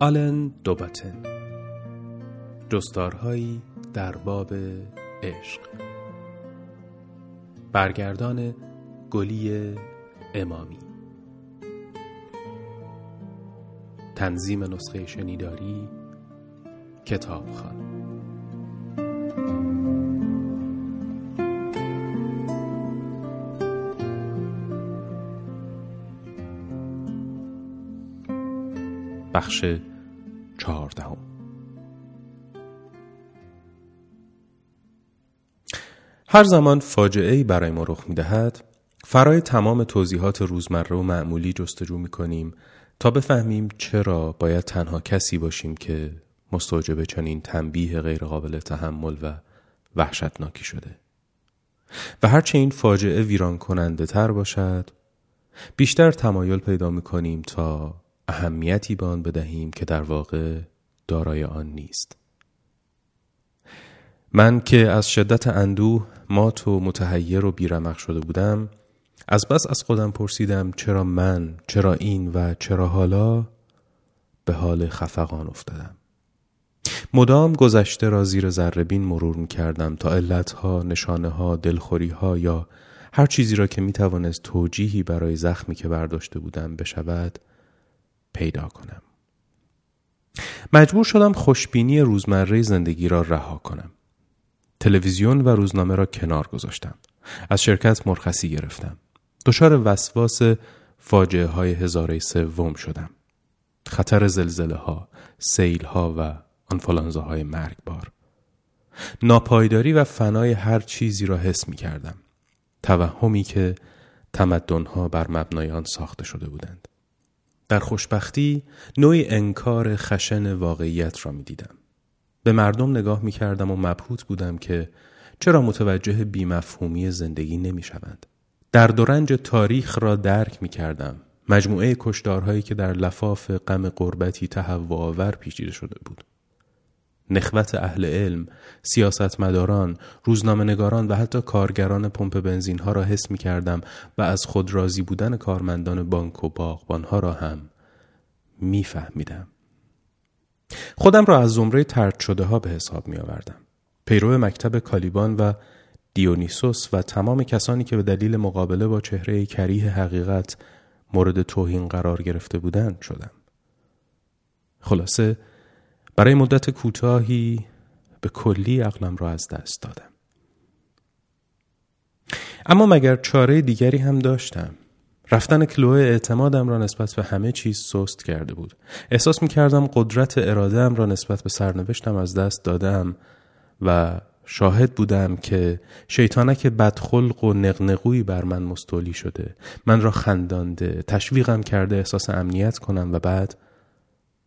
آلن دوباتن جستارهایی در باب عشق. برگردان گلی امامی. تنظیم نسخه شنیداری کتابخانه. بخش چهاردهم. هر زمان فاجعه ای برای ما رخ می دهد فرای تمام توضیحات روزمره و معمولی جستجو می کنیم تا بفهمیم چرا باید تنها کسی باشیم که مستوجب چنین تنبیه غیرقابل تحمل و وحشتناکی شده. و هرچه این فاجعه ویران کننده تر باشد بیشتر تمایل پیدا می کنیم تا اهمیتی به آن بدهیم که در واقع دارای آن نیست. من که از شدت اندوه مات و متحیر و بیرمق شده بودم از بس از خودم پرسیدم چرا من چرا این و چرا حالا به حال خفقان افتادم. مدام گذشته را زیر ذربین مرور می کردم تا علتها، نشانه ها، دلخوری ها یا هر چیزی را که می توانست توجیهی برای زخمی که برداشته بودم بشود پیدا کنم. مجبور شدم خوشبینی روزمره زندگی را رها کنم. تلویزیون و روزنامه را کنار گذاشتم. از شرکت مرخصی گرفتم. دچار وسواس فاجعه های هزاره سوم شدم. خطر زلزله ها سیل ها و آنفولانزا های مرگبار. ناپایداری و فنای هر چیزی را حس می کردم توهمی که تمدن ها بر مبنای آن ساخته شده بودند. در خوشبختی نوعی انکار خشن واقعیت را می دیدم. به مردم نگاه می کردم و مبهوت بودم که چرا متوجه بیمفهومی زندگی نمی شوند. در دورنج تاریخ را درک می کردم. مجموعه کشدارهایی که در لفاف غم قربتی تهوع آور پیچیده شده بود. نخوت اهل علم، سیاستمداران، روزنامهنگاران و حتی کارگران پمپ بنزین ها را حس می کردم و از خود راضی بودن کارمندان بانک و باغبان ها را هم می فهمیدم. خودم را از زمره ترد شده ها به حساب می آوردم. پیرو مکتب کالیبان و دیونیسوس و تمام کسانی که به دلیل مقابله با چهره کریه حقیقت مورد توهین قرار گرفته بودند شدم. خلاصه برای مدت کوتاهی به کلی عقلم را از دست دادم. اما مگر چاره دیگری هم داشتم؟ رفتن کلوه اعتمادم را نسبت به همه چیز سست کرده بود. احساس می کردم قدرت ارادم را نسبت به سرنوشتم از دست دادم و شاهد بودم که شیطانک بدخلق و نقنقوی بر من مستولی شده. من را خندانده تشویقم کرده احساس امنیت کنم و بعد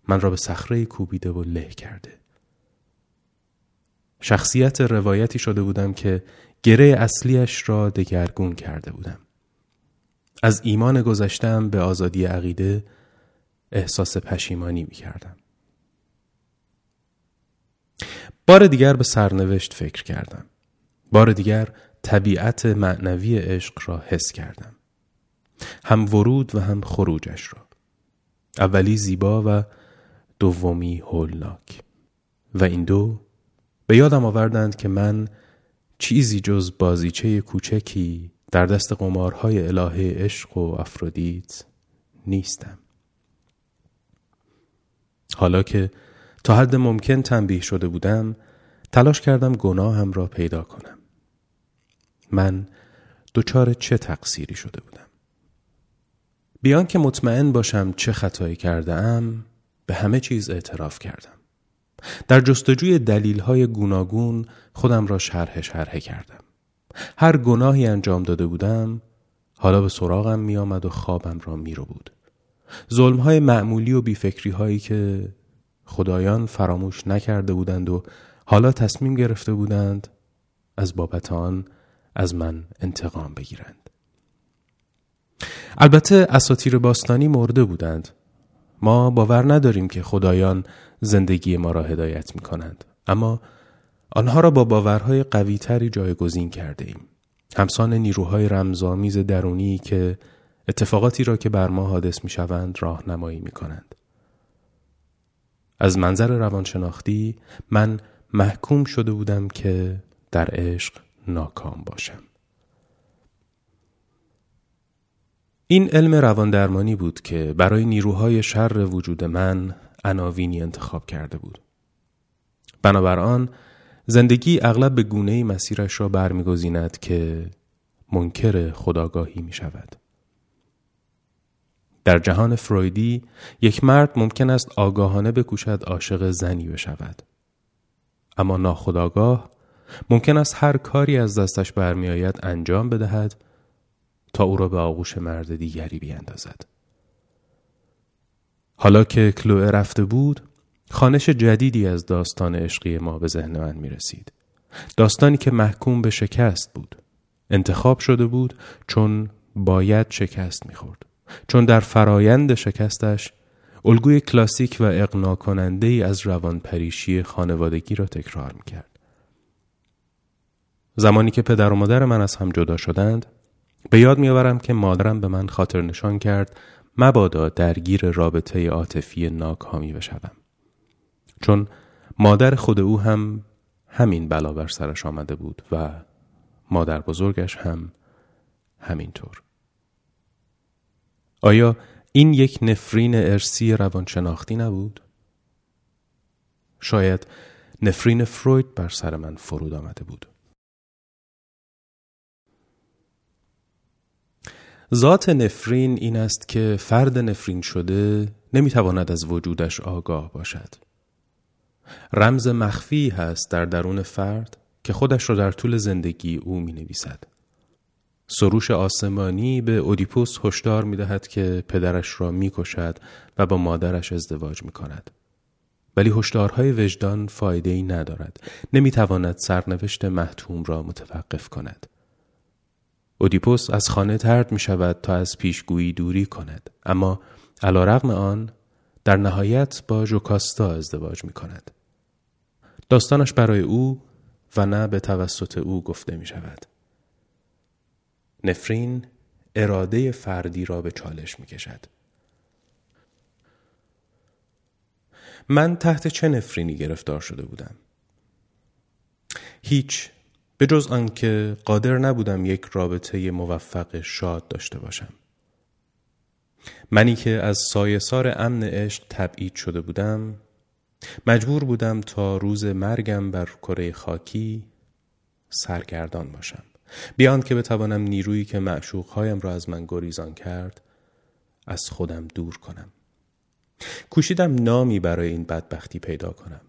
من را به صخره کوبیده و له کرده شخصیت روایتی شده بودم که گره اصلیش را دگرگون کرده بودم از ایمان گذشتم به آزادی عقیده احساس پشیمانی می کردم. بار دیگر به سرنوشت فکر کردم. بار دیگر طبیعت معنوی عشق را حس کردم. هم ورود و هم خروجش را. اولی زیبا و دومی هولناک. و این دو به یادم آوردند که من چیزی جز بازیچه کوچکی در دست قمارهای الهه عشق و افرودیت نیستم. حالا که تا حد ممکن تنبیه شده بودم تلاش کردم گناهم را پیدا کنم. من دچار چه تقصیری شده بودم؟ بیان که مطمئن باشم چه خطایی کرده ام به همه چیز اعتراف کردم. در جستجوی دلیل های گوناگون خودم را شرح شرح کردم. هر گناهی انجام داده بودم حالا به سراغم می آمد و خوابم را می رو بود. ظلم های معمولی و بیفکری هایی که خدایان فراموش نکرده بودند و حالا تصمیم گرفته بودند از بابت آن از من انتقام بگیرند. البته اساتیر باستانی مرده بودند ما باور نداریم که خدایان زندگی ما را هدایت می کنند. اما آنها را با باورهای قویتری جایگزین کرده ایم. همسان نیروهای رمزآمیز درونی که اتفاقاتی را که بر ما حادث می شوند راهنمایی می کنند. از منظر روانشناختی من محکوم شده بودم که در عشق ناکام باشم این علم رواندرمانی بود که برای نیروهای شر وجود من عناوینی انتخاب کرده بود بنابر آن زندگی اغلب به گونه مسیرش را برمیگزیند که منکر خداگاهی می شود. در جهان فرویدی یک مرد ممکن است آگاهانه بکوشد عاشق زنی بشود. اما ناخداگاه ممکن است هر کاری از دستش برمیآید انجام بدهد تا او را به آغوش مرد دیگری بیاندازد. حالا که کلوه رفته بود خانش جدیدی از داستان عشقی ما به ذهن من می رسید. داستانی که محکوم به شکست بود. انتخاب شده بود چون باید شکست می خورد. چون در فرایند شکستش الگوی کلاسیک و اقنا کننده ای از روان پریشی خانوادگی را تکرار می کرد. زمانی که پدر و مادر من از هم جدا شدند به یاد میآورم که مادرم به من خاطر نشان کرد مبادا درگیر رابطه عاطفی ناکامی بشوم چون مادر خود او هم همین بلا بر سرش آمده بود و مادر بزرگش هم همینطور آیا این یک نفرین ارسی روانشناختی نبود؟ شاید نفرین فروید بر سر من فرود آمده بود. ذات نفرین این است که فرد نفرین شده نمی‌تواند از وجودش آگاه باشد. رمز مخفی هست در درون فرد که خودش را در طول زندگی او می نویسد. سروش آسمانی به اودیپوس هشدار می دهد که پدرش را می کشد و با مادرش ازدواج می کند. ولی هشدارهای وجدان فایده ای ندارد. نمی تواند سرنوشت محتوم را متوقف کند. اودیپوس از خانه ترد می شود تا از پیشگویی دوری کند. اما علا رغم آن در نهایت با جوکاستا ازدواج می کند. داستانش برای او و نه به توسط او گفته می شود. نفرین اراده فردی را به چالش می کشد. من تحت چه نفرینی گرفتار شده بودم؟ هیچ به جز آنکه قادر نبودم یک رابطه موفق شاد داشته باشم. منی که از سایسار امن عشق تبعید شده بودم مجبور بودم تا روز مرگم بر کره خاکی سرگردان باشم. بیان که بتوانم نیرویی که معشوقهایم را از من گریزان کرد از خودم دور کنم. کوشیدم نامی برای این بدبختی پیدا کنم.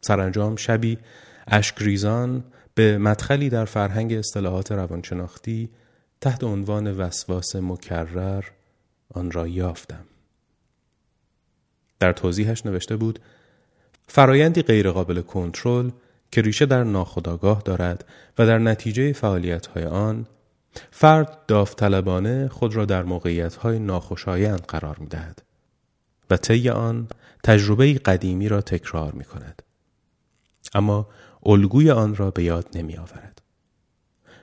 سرانجام شبی اشکریزان به مدخلی در فرهنگ اصطلاحات روانشناختی تحت عنوان وسواس مکرر آن را یافتم در توضیحش نوشته بود فرایندی غیرقابل کنترل که ریشه در ناخودآگاه دارد و در نتیجه فعالیت‌های آن فرد داوطلبانه خود را در موقعیت‌های ناخوشایند قرار می‌دهد و طی آن تجربه قدیمی را تکرار می کند. اما الگوی آن را به یاد نمی آورد.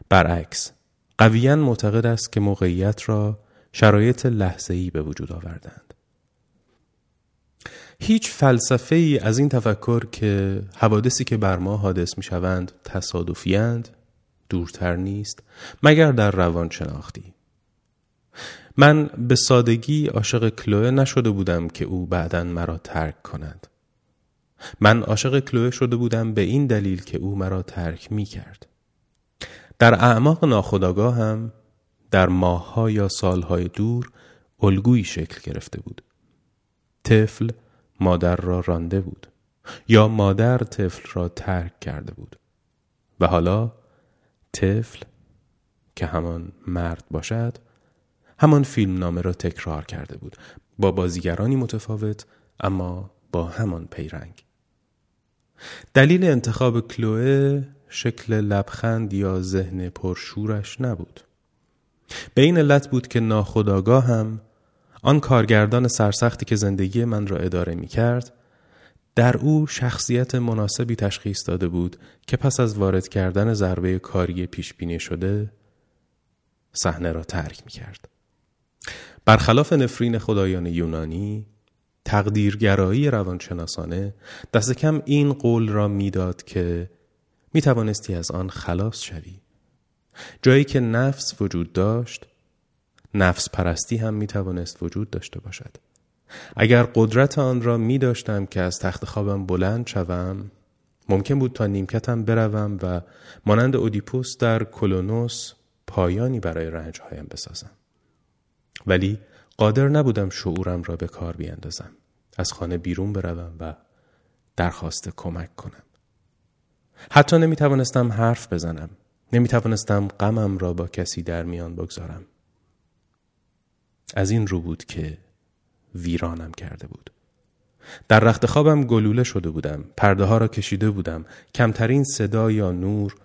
برعکس قویا معتقد است که موقعیت را شرایط لحظه‌ای به وجود آوردند. هیچ فلسفه ای از این تفکر که حوادثی که بر ما حادث می شوند تصادفیند دورتر نیست مگر در روان شناختی من به سادگی عاشق کلوه نشده بودم که او بعدا مرا ترک کند من عاشق کلوه شده بودم به این دلیل که او مرا ترک می کرد در اعماق ناخداگاه هم در ماهها یا سالهای دور الگویی شکل گرفته بود. طفل مادر را رانده بود یا مادر طفل را ترک کرده بود و حالا طفل که همان مرد باشد همان فیلم نامه را تکرار کرده بود با بازیگرانی متفاوت اما با همان پیرنگ. دلیل انتخاب کلوه شکل لبخند یا ذهن پرشورش نبود به این علت بود که ناخداگاه هم آن کارگردان سرسختی که زندگی من را اداره می کرد در او شخصیت مناسبی تشخیص داده بود که پس از وارد کردن ضربه کاری پیش بینی شده صحنه را ترک می کرد. برخلاف نفرین خدایان یونانی تقدیرگرایی روانشناسانه دست کم این قول را می‌داد که می توانستی از آن خلاص شوی. جایی که نفس وجود داشت نفس پرستی هم می توانست وجود داشته باشد. اگر قدرت آن را می داشتم که از تخت خوابم بلند شوم ممکن بود تا نیمکتم بروم و مانند اودیپوس در کلونوس پایانی برای رنجهایم بسازم. ولی قادر نبودم شعورم را به کار بیاندازم. از خانه بیرون بروم و درخواست کمک کنم. حتی نمی توانستم حرف بزنم. نمی توانستم غمم را با کسی در میان بگذارم. از این رو بود که ویرانم کرده بود. در رخت خوابم گلوله شده بودم. پرده ها را کشیده بودم. کمترین صدا یا نور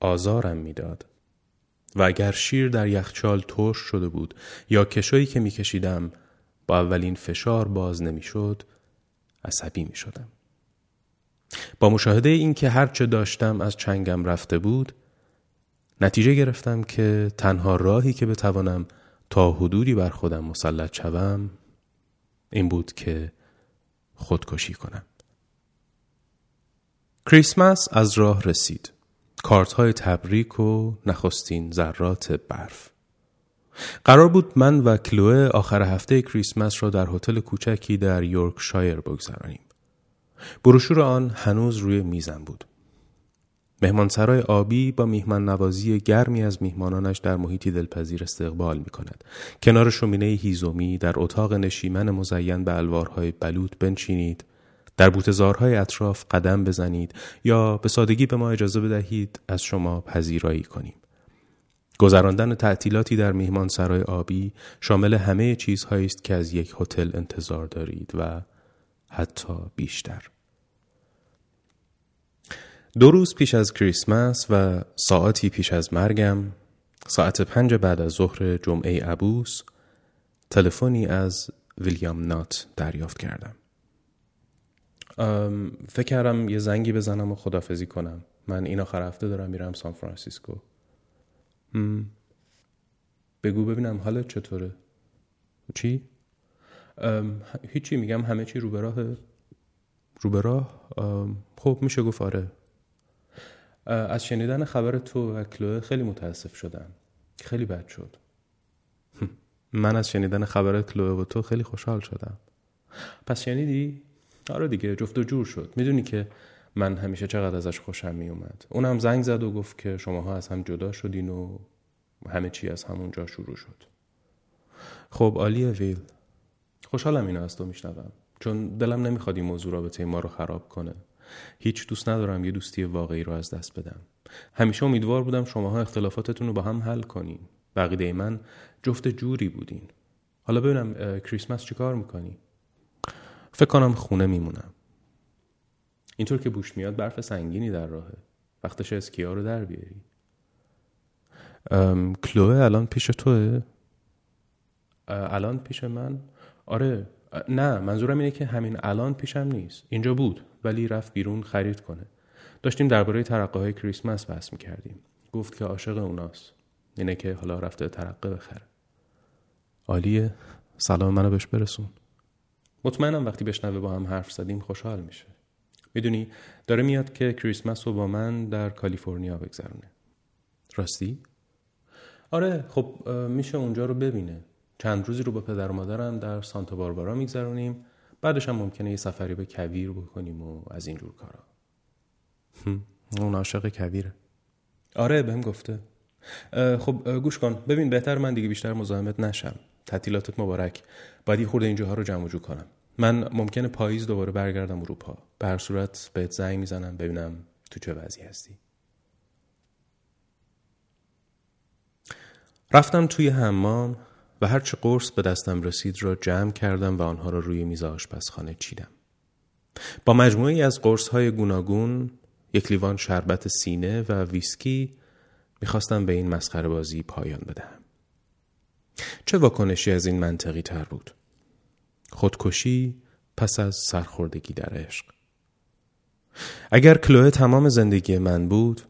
آزارم می‌داد. و اگر شیر در یخچال ترش شده بود یا کشویی که میکشیدم با اولین فشار باز نمی‌شد عصبی می شدم. با مشاهده اینکه هرچه داشتم از چنگم رفته بود نتیجه گرفتم که تنها راهی که بتوانم تا حدودی بر خودم مسلط شوم این بود که خودکشی کنم کریسمس از راه رسید کارت های تبریک و نخستین ذرات برف. قرار بود من و کلوه آخر هفته کریسمس را در هتل کوچکی در یورکشایر بگذرانیم. بروشور آن هنوز روی میزم بود. مهمانسرای آبی با میهمان نوازی گرمی از میهمانانش در محیطی دلپذیر استقبال می کند. کنار شومینه هیزومی در اتاق نشیمن مزین به الوارهای بلوط بنشینید. در بوتزارهای اطراف قدم بزنید یا به سادگی به ما اجازه بدهید از شما پذیرایی کنیم. گذراندن تعطیلاتی در میهمان سرای آبی شامل همه چیزهایی است که از یک هتل انتظار دارید و حتی بیشتر. دو روز پیش از کریسمس و ساعتی پیش از مرگم ساعت پنج بعد از ظهر جمعه عبوس تلفنی از ویلیام نات دریافت کردم فکر کردم یه زنگی بزنم و خدافزی کنم. من این آخر هفته دارم میرم سان فرانسیسکو. بگو ببینم حالت چطوره؟ چی؟ هیچی میگم همه چی رو به راه رو به راه؟ خب میشه گفت آره. از شنیدن خبر تو و کلوه خیلی متاسف شدم. خیلی بد شد. من از شنیدن خبر کلوه و تو خیلی خوشحال شدم. پس شنیدی؟ آره دیگه جفت و جور شد. می‌دونی که من همیشه چقدر ازش خوشم میومد. اونم زنگ زد و گفت که شماها از هم جدا شدین و همه چی از همونجا شروع شد. خب عالیه ویل. خوشحالم اینو از تو میشنوم. چون دلم نمی‌خواد این موضوع رابطه ما رو خراب کنه. هیچ دوست ندارم یه دوستی واقعی رو از دست بدم. همیشه امیدوار بودم شماها اختلافاتتون رو با هم حل کنین. بقیده من جفت جوری بودین. حالا ببینم کریسمس چیکار می‌کنی؟ فکر کنم خونه میمونم. اینطور که بوش میاد برف سنگینی در راهه. وقتش اسکیا رو در بیاری. کلوه الان پیش توه؟ الان پیش من؟ آره نه منظورم اینه که همین الان پیشم نیست. اینجا بود ولی رفت بیرون خرید کنه. داشتیم درباره ترقه های کریسمس بحث می‌کردیم. گفت که عاشق اوناست. اینه که حالا رفته ترقه بخره. عالیه. سلام منو بهش برسون. مطمئنم وقتی بشنوه با هم حرف زدیم خوشحال میشه. می‌دونی داره میاد که کریسمس رو با من در کالیفرنیا بگذرونه. راستی؟ آره خب میشه اونجا رو ببینه. چند روزی رو با پدر و مادرم در سانتا باربارا میگذرونیم. بعدش هم ممکنه یه سفری به کویر بکنیم و از اینجور کارا. اون عاشق کویره. آره بهم گفته. خب گوش کن. ببین بهتر من دیگه بیشتر مزاحمت نشم. تعطیلاتت مبارک باید یه خورده اینجاها رو جمع جو کنم من ممکنه پاییز دوباره برگردم اروپا به هر صورت بهت زنگ می‌زنم ببینم تو چه وضعی هستی رفتم توی حمام و هرچه قرص به دستم رسید را جمع کردم و آنها را روی میز آشپزخانه چیدم. با مجموعی از قرص های گوناگون، یک لیوان شربت سینه و ویسکی می‌خواستم به این مسخره بازی پایان بدهم. چه واکنشی از این منطقی تر بود؟ خودکشی پس از سرخوردگی در عشق. اگر کلوه تمام زندگی من بود،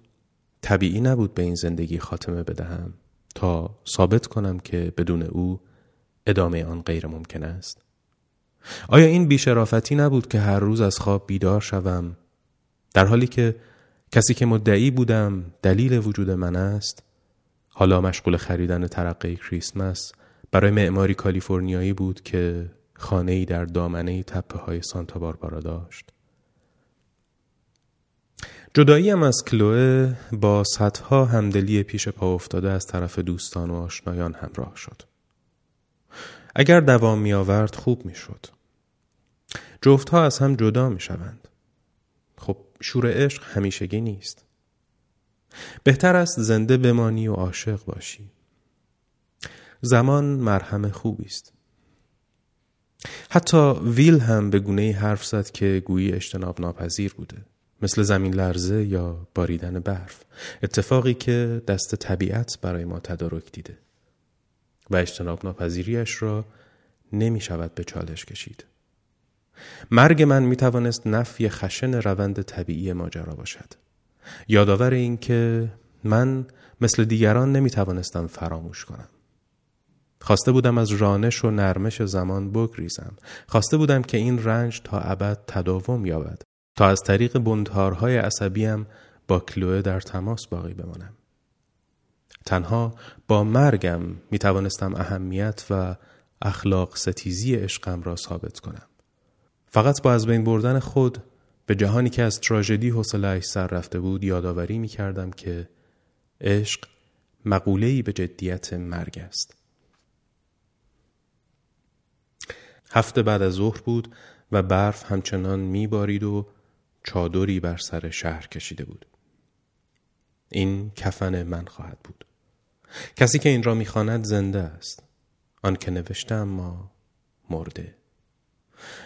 طبیعی نبود به این زندگی خاتمه بدهم تا ثابت کنم که بدون او ادامه آن غیر ممکن است آیا این بیشرافتی نبود که هر روز از خواب بیدار شوم در حالی که کسی که مدعی بودم دلیل وجود من است حالا مشغول خریدن ترقه کریسمس برای معماری کالیفرنیایی بود که خانه ای در دامنه تپه های سانتا باربارا داشت جداییم از کلوه با صدها همدلی پیش پا افتاده از طرف دوستان و آشنایان همراه شد. اگر دوام می آورد خوب می شد. جفتها از هم جدا می شوند. خب شور عشق همیشگی نیست. بهتر است زنده بمانی و عاشق باشی. زمان مرهم خوبی است. حتی ویل هم به گونه حرف زد که گویی اجتناب ناپذیر بوده. مثل زمین لرزه یا باریدن برف اتفاقی که دست طبیعت برای ما تدارک دیده و اجتناب ناپذیریش را نمی شود به چالش کشید مرگ من می توانست نفی خشن روند طبیعی ماجرا باشد یادآور این که من مثل دیگران نمی توانستم فراموش کنم خواسته بودم از رانش و نرمش زمان بگریزم خواسته بودم که این رنج تا ابد تداوم یابد تا از طریق بندهارهای عصبیم با کلوه در تماس باقی بمانم. تنها با مرگم می توانستم اهمیت و اخلاق ستیزی عشقم را ثابت کنم. فقط با از بین بردن خود به جهانی که از تراژدی حوصلهاش سر رفته بود یادآوری می کردم که عشق مقوله‌ای به جدیت مرگ است. هفته بعد از ظهر بود و برف همچنان میبارید و چادری بر سر شهر کشیده بود. این کفن من خواهد بود. کسی که این را می‌خواند زنده است. آن که نوشته اما مرده.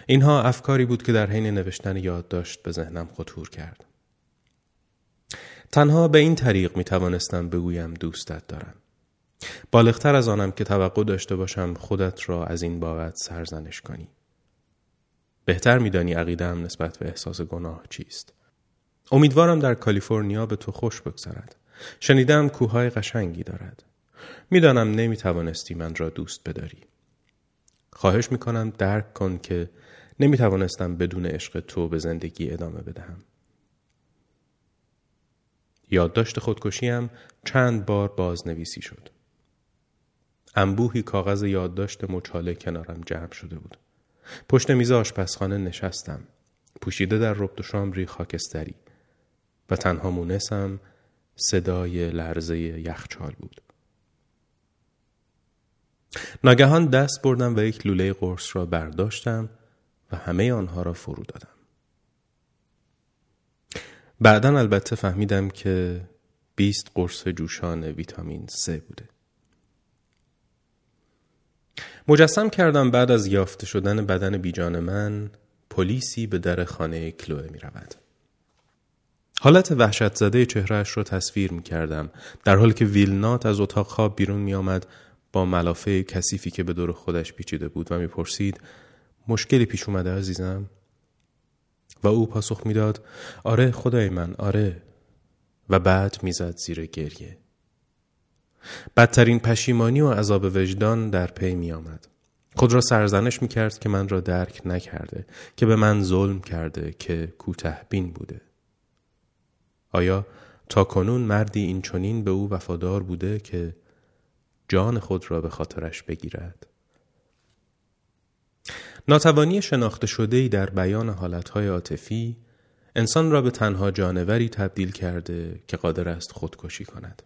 اینها افکاری بود که در حین نوشتن یادداشت به ذهنم خطور کرد. تنها به این طریق می توانستم بگویم دوستت دارم. بالغتر از آنم که توقع داشته باشم خودت را از این بابت سرزنش کنی. بهتر میدانی عقیدم نسبت به احساس گناه چیست. امیدوارم در کالیفرنیا به تو خوش بگذرد. شنیدم کوههای قشنگی دارد. می‌دانم نمی‌توانستی من را دوست بداری. خواهش می‌کنم درک کن که نمی‌توانستم بدون عشق تو به زندگی ادامه بدهم. یادداشت خودکشیم چند بار بازنویسی شد. انبوهی کاغذ یادداشت مچاله کنارم جمع شده بود. پشت میز آشپزخانه نشستم. پوشیده در ربط و شامری خاکستری. و تنها مونسم صدای لرزه یخچال بود. ناگهان دست بردم و یک لوله قرص را برداشتم و همه آنها را فرو دادم بعدا البته فهمیدم که بیست قرص جوشان ویتامین C بوده مجسم کردم بعد از یافته شدن بدن بیجان من پلیسی به در خانه کلوه می رود. حالت وحشت زده چهرهش را تصویر می کردم در حالی که ویلنات از اتاق خواب بیرون می آمد با ملافه کثیفی که به دور خودش پیچیده بود و می پرسید مشکلی پیش اومده عزیزم؟ و او پاسخ می‌داد آره خدای من آره. و بعد می‌زد زیر گریه. بدترین پشیمانی و عذاب وجدان در پی می آمد. خود را سرزنش می کرد که من را درک نکرده که به من ظلم کرده که کوته بین بوده. آیا تا کنون مردی این چنین به او وفادار بوده که جان خود را به خاطرش بگیرد ناتوانی شناخته شده ای در بیان حالتهای عاطفی انسان را به تنها جانوری تبدیل کرده که قادر است خودکشی کند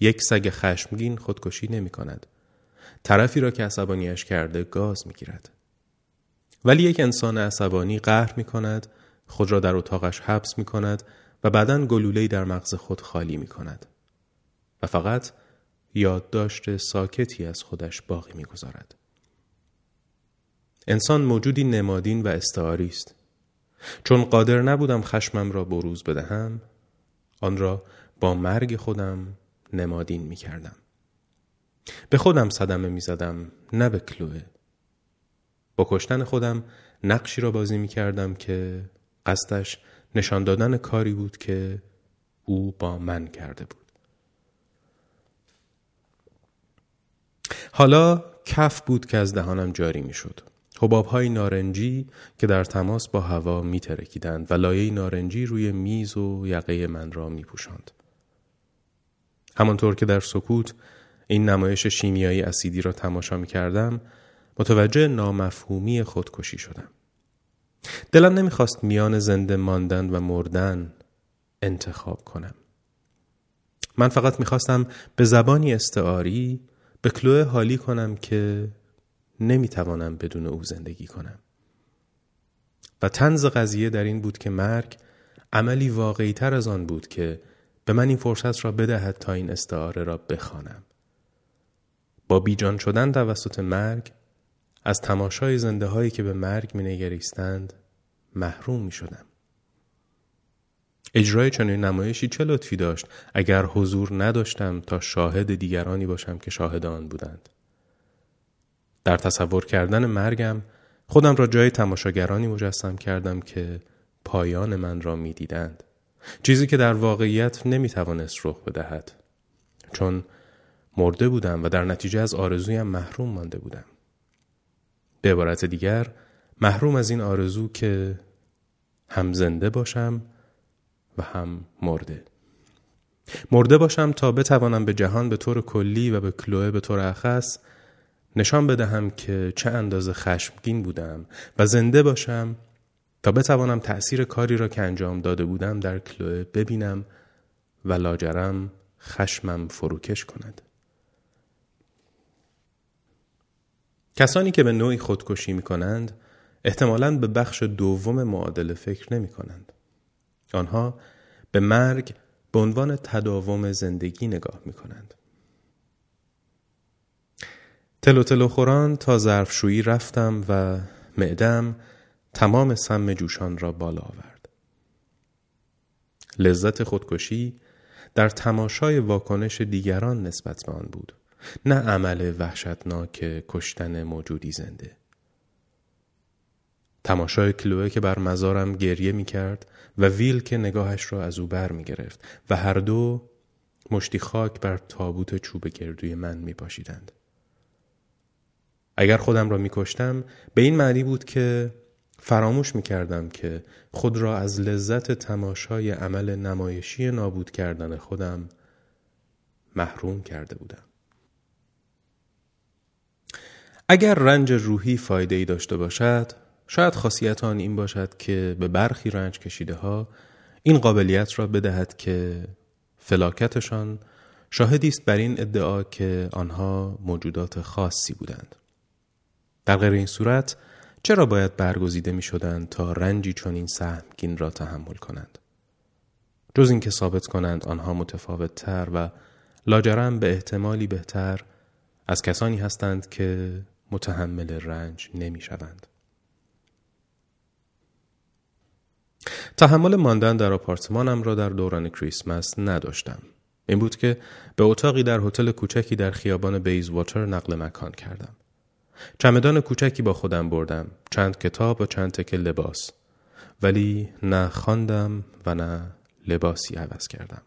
یک سگ خشمگین خودکشی نمی کند. طرفی را که عصبانیش کرده گاز می گیرد. ولی یک انسان عصبانی قهر می کند، خود را در اتاقش حبس می کند و بعدا گلوله‌ای در مغز خود خالی می کند. و فقط یادداشت ساکتی از خودش باقی می گذارد. انسان موجودی نمادین و استعاری است. چون قادر نبودم خشمم را بروز بدهم، آن را با مرگ خودم نمادین می کردم. به خودم صدمه می زدم نه به کلوه. با کشتن خودم نقشی را بازی می کردم که قصدش نشان دادن کاری بود که او با من کرده بود. حالا کف بود که از دهانم جاری می شد. حبابهای نارنجی که در تماس با هوا می ترکیدند و لایه نارنجی روی میز و یقه من را می پوشند. همانطور که در سکوت این نمایش شیمیایی اسیدی را تماشا می کردم متوجه نامفهومی خودکشی شدم. دلم نمی‌خواست میان زنده ماندن و مردن انتخاب کنم. من فقط می‌خواستم به زبانی استعاری به کلوه حالی کنم که نمی‌توانم بدون او زندگی کنم. و تنز قضیه در این بود که مرگ عملی واقعی تر از آن بود که به من این فرصت را بدهد تا این استعاره را بخوانم. با بیجان شدن توسط مرگ از تماشای زنده هایی که به مرگ می نگریستند محروم می شدم. اجرای چنین نمایشی چه لطفی داشت اگر حضور نداشتم تا شاهد دیگرانی باشم که شاهد آن بودند. در تصور کردن مرگم خودم را جای تماشاگرانی مجسم کردم که پایان من را می دیدند. چیزی که در واقعیت نمی توانست رخ بدهد. چون مرده بودم و در نتیجه از آرزویم محروم مانده بودم. به عبارت دیگر محروم از این آرزو که هم زنده باشم و هم مرده. مرده باشم تا بتوانم به جهان به طور کلی و به کلوه به طور اخص نشان بدهم که چه اندازه خشمگین بودم و زنده باشم تا بتوانم تأثیر کاری را که انجام داده بودم در کلوه ببینم و لاجرم خشمم فروکش کند. کسانی که به نوعی خودکشی می کنند احتمالاً به بخش دوم معادله فکر نمی کنند. آنها به مرگ به عنوان تداوم زندگی نگاه می کنند. تلو تلو خوران تا ظرفشویی رفتم و معدم تمام سم جوشان را بالا آورد. لذت خودکشی در تماشای واکنش دیگران نسبت به آن بود. نه عمل وحشتناک کشتن موجودی زنده تماشای کلوه که بر مزارم گریه می کرد و ویل که نگاهش را از او بر می گرفت و هر دو مشتی خاک بر تابوت چوب گردوی من می پاشیدند. اگر خودم را می کشتم به این معنی بود که فراموش می کردم که خود را از لذت تماشای عمل نمایشی نابود کردن خودم محروم کرده بودم. اگر رنج روحی فایده ای داشته باشد شاید خاصیت آن این باشد که به برخی رنج کشیده ها این قابلیت را بدهد که فلاکتشان شاهدی است بر این ادعا که آنها موجودات خاصی بودند در غیر این صورت چرا باید برگزیده می شدند تا رنجی چون این سهمگین را تحمل کنند جز اینکه ثابت کنند آنها متفاوت تر و لاجرم به احتمالی بهتر از کسانی هستند که متحمل رنج نمی شوند. تحمل ماندن در آپارتمانم را در دوران کریسمس نداشتم. این بود که به اتاقی در هتل کوچکی در خیابان بیز واتر نقل مکان کردم. چمدان کوچکی با خودم بردم، چند کتاب و چند تکه لباس. ولی نه خواندم و نه لباسی عوض کردم.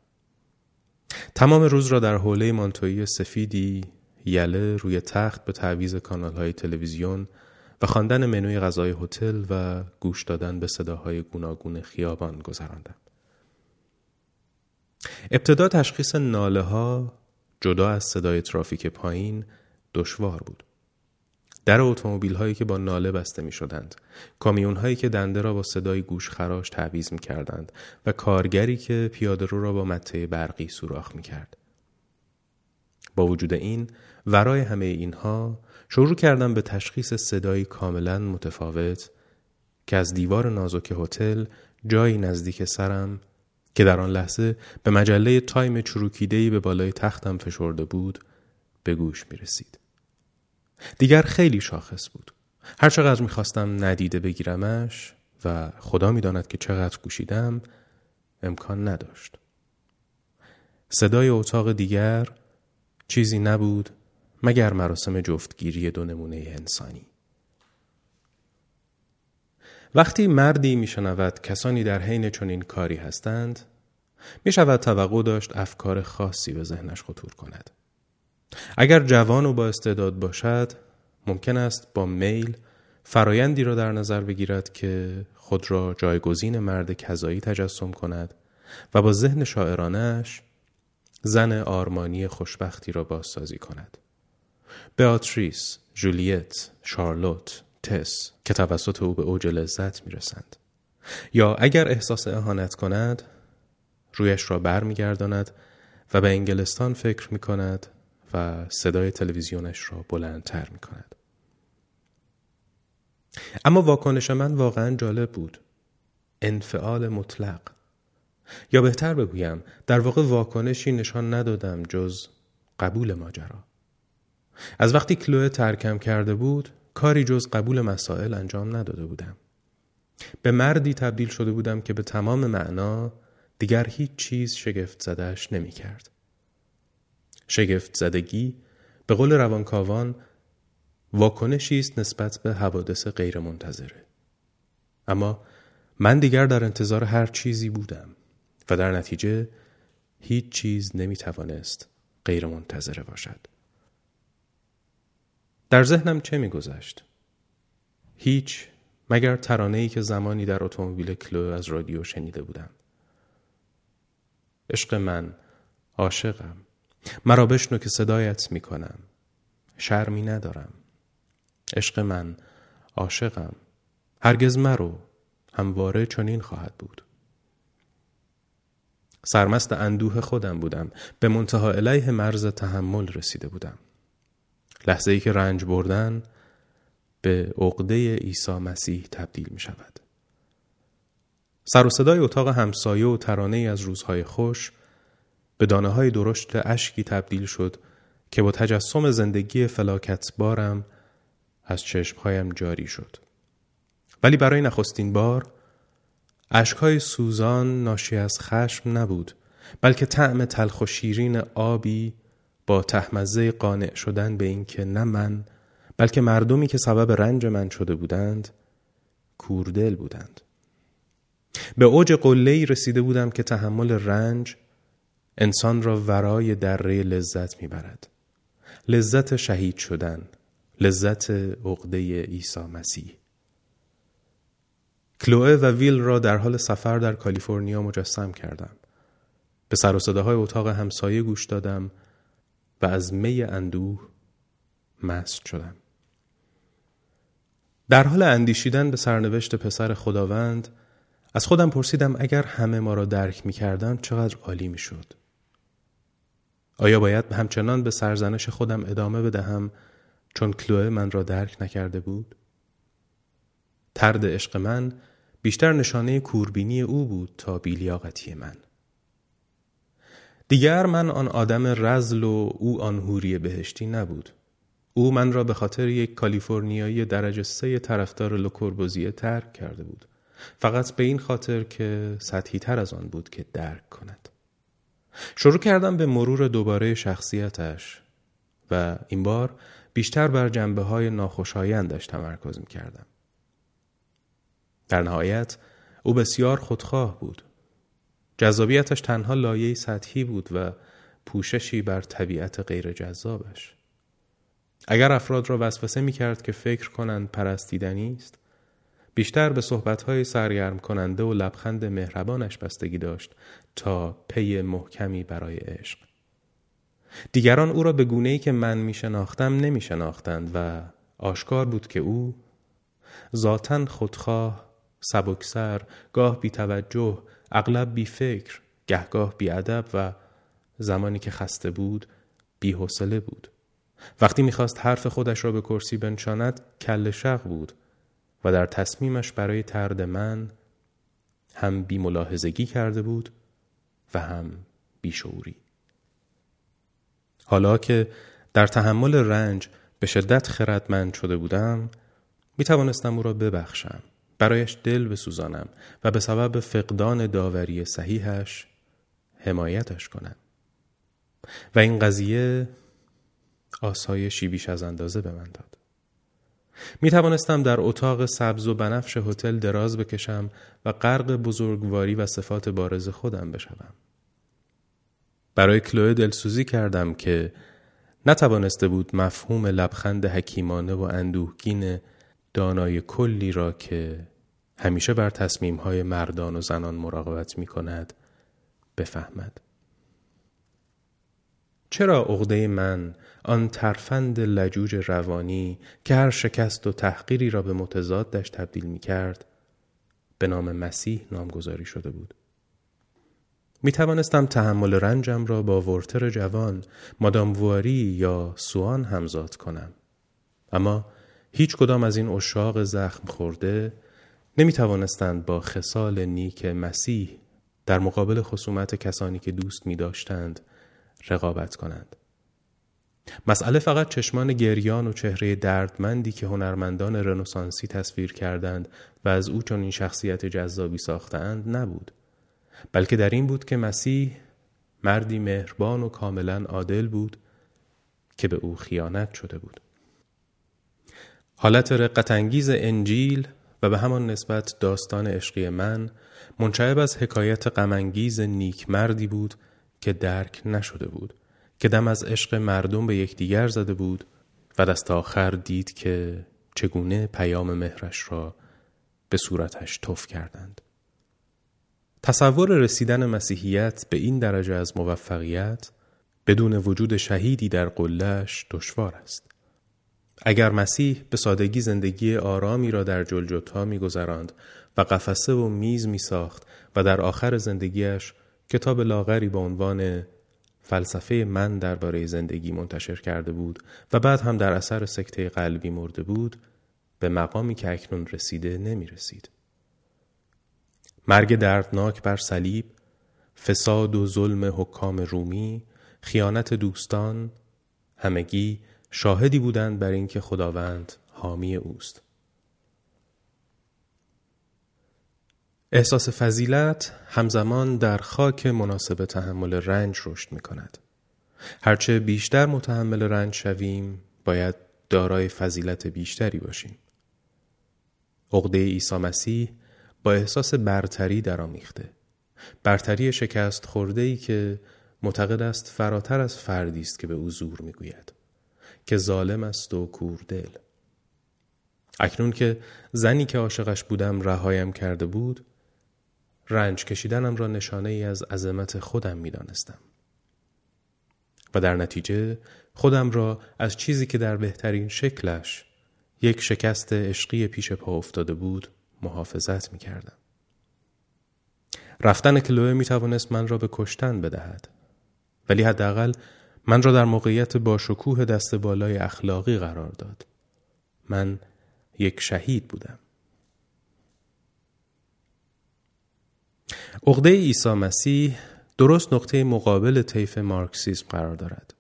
تمام روز را در حوله مانتویی سفیدی یله روی تخت به تعویز کانال های تلویزیون و خواندن منوی غذای هتل و گوش دادن به صداهای گوناگون خیابان گذراندم. ابتدا تشخیص ناله ها جدا از صدای ترافیک پایین دشوار بود. در اتومبیل هایی که با ناله بسته می شدند، کامیون هایی که دنده را با صدای گوش خراش تعویز می کردند و کارگری که پیاده رو را با مته برقی سوراخ می کرد. با وجود این ورای همه اینها شروع کردم به تشخیص صدایی کاملا متفاوت که از دیوار نازک هتل جایی نزدیک سرم که در آن لحظه به مجله تایم چروکیدهی به بالای تختم فشرده بود به گوش می رسید. دیگر خیلی شاخص بود. هر چقدر می‌خواستم ندیده بگیرمش و خدا می‌داند که چقدر گوشیدم امکان نداشت. صدای اتاق دیگر چیزی نبود مگر مراسم جفتگیری دو نمونه انسانی وقتی مردی میشنود کسانی در حین چنین کاری هستند می شود توقع داشت افکار خاصی به ذهنش خطور کند اگر جوان و با استعداد باشد ممکن است با میل فرایندی را در نظر بگیرد که خود را جایگزین مرد کذایی تجسم کند و با ذهن شاعرانش زن آرمانی خوشبختی را بازسازی کند. بیاتریس، جولیت، شارلوت، تس که توسط او به اوج لذت می رسند. یا اگر احساس اهانت کند رویش را بر می گرداند و به انگلستان فکر می کند و صدای تلویزیونش را بلندتر می کند. اما واکنش من واقعا جالب بود. انفعال مطلق. یا بهتر بگویم در واقع واکنشی نشان ندادم جز قبول ماجرا. از وقتی کلوه ترکم کرده بود کاری جز قبول مسائل انجام نداده بودم. به مردی تبدیل شده بودم که به تمام معنا دیگر هیچ چیز شگفت زدهش نمی کرد. شگفت زدگی به قول روانکاوان واکنشی است نسبت به حوادث غیرمنتظره. اما من دیگر در انتظار هر چیزی بودم و در نتیجه هیچ چیز نمی توانست غیر منتظره باشد. در ذهنم چه می گذشت؟ هیچ مگر ترانه ای که زمانی در اتومبیل کلو از رادیو شنیده بودم. عشق من عاشقم. مرا بشنو که صدایت می کنم شرمی ندارم. عشق من عاشقم. هرگز مرو همواره چنین خواهد بود. سرمست اندوه خودم بودم. به منتها علیه مرز تحمل رسیده بودم. لحظه ای که رنج بردن به عقده عیسی مسیح تبدیل می شود سر و صدای اتاق همسایه و ترانه از روزهای خوش به دانه های درشت اشکی تبدیل شد که با تجسم زندگی فلاکت بارم از چشمهایم جاری شد. ولی برای نخستین بار اشکهای سوزان ناشی از خشم نبود بلکه طعم تلخ و شیرین آبی با تحمزه قانع شدن به اینکه نه من بلکه مردمی که سبب رنج من شده بودند کوردل بودند. به اوج قله‌ای رسیده بودم که تحمل رنج انسان را ورای دره لذت می‌برد. لذت شهید شدن لذت عقده عیسی مسیح. کلوه و ویل را در حال سفر در کالیفرنیا مجسم کردم. به سر و صداهای اتاق همسایه گوش دادم. و از می اندوه مست شدم در حال اندیشیدن به سرنوشت پسر خداوند از خودم پرسیدم اگر همه ما را درک می کردم چقدر عالی می شد. آیا باید همچنان به سرزنش خودم ادامه بدهم چون کلوه من را درک نکرده بود؟ ترد عشق من بیشتر نشانه کوربینی او بود تا بیلیاقتی من. دیگر من آن آدم رزل و او آن هوری بهشتی نبود. او من را به خاطر یک کالیفرنیایی درجه سه طرفدار لوکوربوزیه ترک کرده بود. فقط به این خاطر که سطحی تر از آن بود که درک کند. شروع کردم به مرور دوباره شخصیتش و این بار بیشتر بر جنبه های ناخوشایندش تمرکز می کردم. در نهایت او بسیار خودخواه بود. جذابیتش تنها لایه سطحی بود و پوششی بر طبیعت غیر جذابش. اگر افراد را وسوسه می کرد که فکر کنند پرستیدنی است بیشتر به صحبتهای سرگرم کننده و لبخند مهربانش بستگی داشت تا پی محکمی برای عشق. دیگران او را به گونه ای که من می شناختم نمی شناختند و آشکار بود که او ذاتا خودخواه، سبکسر، گاه بی توجه، اغلب بی فکر، گهگاه بی ادب و زمانی که خسته بود بی حوصله بود. وقتی می‌خواست حرف خودش را به کرسی بنشاند کل شق بود و در تصمیمش برای ترد من هم بی ملاحظگی کرده بود و هم بیشعوری. حالا که در تحمل رنج به شدت خردمند شده بودم می توانستم او را ببخشم برایش دل بسوزانم و به سبب فقدان داوری صحیحش حمایتش کنم و این قضیه آسایشی بیش از اندازه به من داد می توانستم در اتاق سبز و بنفش هتل دراز بکشم و غرق بزرگواری و صفات بارز خودم بشوم. برای کلوه دلسوزی کردم که نتوانسته بود مفهوم لبخند حکیمانه و اندوهگین دانای کلی را که همیشه بر تصمیم های مردان و زنان مراقبت می کند بفهمد. چرا عقده من آن ترفند لجوج روانی که هر شکست و تحقیری را به متضادش تبدیل می کرد به نام مسیح نامگذاری شده بود؟ می توانستم تحمل رنجم را با ورتر جوان مادام وواری یا سوان همزاد کنم. اما هیچ کدام از این اشاق زخم خورده نمی توانستند با خصال نیک مسیح در مقابل خصومت کسانی که دوست می داشتند رقابت کنند. مسئله فقط چشمان گریان و چهره دردمندی که هنرمندان رنسانسی تصویر کردند و از او چون این شخصیت جذابی ساختند نبود. بلکه در این بود که مسیح مردی مهربان و کاملا عادل بود که به او خیانت شده بود. حالت رقت انگیز انجیل و به همان نسبت داستان عشقی من منشعب از حکایت غمانگیز نیک مردی بود که درک نشده بود که دم از عشق مردم به یکدیگر زده بود و دست آخر دید که چگونه پیام مهرش را به صورتش تف کردند. تصور رسیدن مسیحیت به این درجه از موفقیت بدون وجود شهیدی در قلش دشوار است. اگر مسیح به سادگی زندگی آرامی را در جلجتا میگذراند و قفسه و میز می ساخت و در آخر زندگیش کتاب لاغری با عنوان فلسفه من درباره زندگی منتشر کرده بود و بعد هم در اثر سکته قلبی مرده بود به مقامی که اکنون رسیده نمی رسید. مرگ دردناک بر صلیب، فساد و ظلم حکام رومی، خیانت دوستان، همگی شاهدی بودند بر اینکه خداوند حامی اوست. احساس فضیلت همزمان در خاک مناسب تحمل رنج رشد می کند. هرچه بیشتر متحمل رنج شویم باید دارای فضیلت بیشتری باشیم. عقده عیسی مسیح با احساس برتری درآمیخته. برتری شکست خورده ای که معتقد است فراتر از فردی است که به او زور می‌گوید که ظالم است و کوردل اکنون که زنی که عاشقش بودم رهایم کرده بود رنج کشیدنم را نشانه ای از عظمت خودم می دانستم. و در نتیجه خودم را از چیزی که در بهترین شکلش یک شکست عشقی پیش پا افتاده بود محافظت می کردم. رفتن کلوه می توانست من را به کشتن بدهد ولی حداقل من را در موقعیت با شکوه دست بالای اخلاقی قرار داد. من یک شهید بودم. عقده عیسی مسیح درست نقطه مقابل طیف مارکسیسم قرار دارد.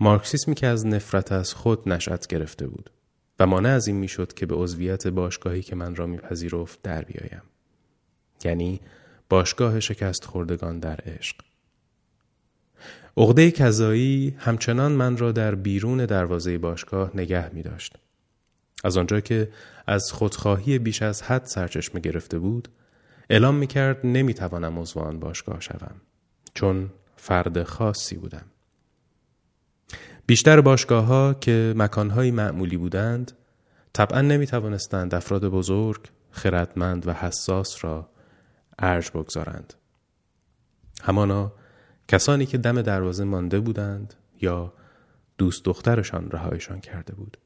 مارکسیسمی که از نفرت از خود نشأت گرفته بود و مانع از این می‌شد که به عضویت باشگاهی که من را میپذیرفت در بیایم. یعنی باشگاه شکست خوردگان در عشق. عقده کذایی همچنان من را در بیرون دروازه باشگاه نگه می داشت. از آنجا که از خودخواهی بیش از حد سرچشمه گرفته بود اعلام می کرد نمی توانم عضو باشگاه شوم چون فرد خاصی بودم. بیشتر باشگاه ها که مکانهایی معمولی بودند طبعا نمی توانستند افراد بزرگ، خردمند و حساس را ارج بگذارند. همانا کسانی که دم دروازه مانده بودند یا دوست دخترشان رهایشان کرده بود.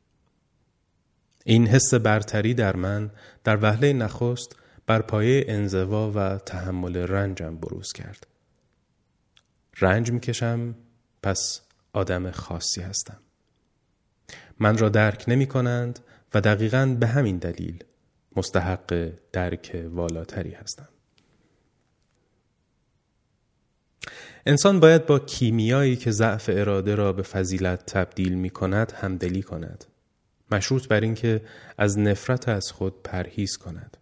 این حس برتری در من در وهله نخست بر پایه انزوا و تحمل رنجم بروز کرد. رنج می‌کشم پس آدم خاصی هستم. من را درک نمی کنند و دقیقا به همین دلیل مستحق درک والاتری هستم. انسان باید با کیمیایی که ضعف اراده را به فضیلت تبدیل می کند همدلی کند. مشروط بر اینکه از نفرت از خود پرهیز کند.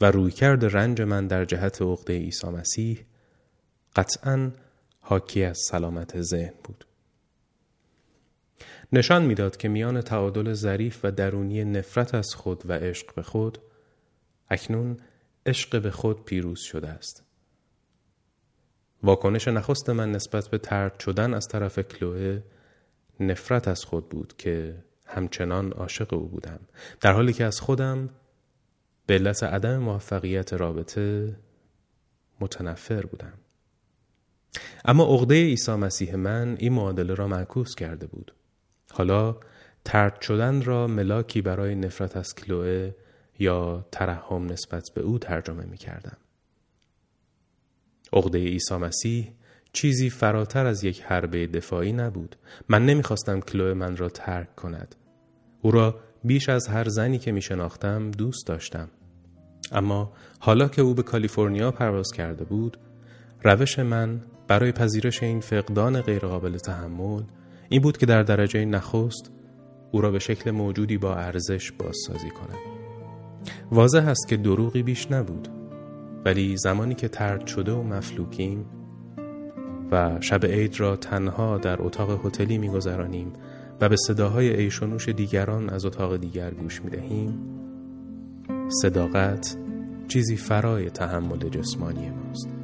و رویکرد رنج من در جهت عقده عیسی مسیح قطعا حاکی از سلامت ذهن بود. نشان می‌داد که میان تعادل ظریف و درونی نفرت از خود و عشق به خود اکنون عشق به خود پیروز شده است. واکنش نخست من نسبت به ترد شدن از طرف کلوه نفرت از خود بود که همچنان عاشق او بودم. در حالی که از خودم به علت عدم موفقیت رابطه متنفر بودم. اما عقده عیسی مسیح من این معادله را معکوس کرده بود. حالا ترد شدن را ملاکی برای نفرت از کلوه یا ترحم نسبت به او ترجمه می کردم. عقده عیسی مسیح چیزی فراتر از یک حربه دفاعی نبود. من نمی‌خواستم کلوه من را ترک کند. او را بیش از هر زنی که می شناختم دوست داشتم. اما حالا که او به کالیفرنیا پرواز کرده بود، روش من برای پذیرش این فقدان غیرقابل تحمل این بود که در درجه نخست او را به شکل موجودی با ارزش بازسازی کنم. واضح است که دروغی بیش نبود ولی زمانی که ترد شده و مفلوکیم و شب عید را تنها در اتاق هتلی میگذرانیم و به صداهای ایشونوش دیگران از اتاق دیگر گوش می دهیم صداقت چیزی فرای تحمل جسمانی ماست.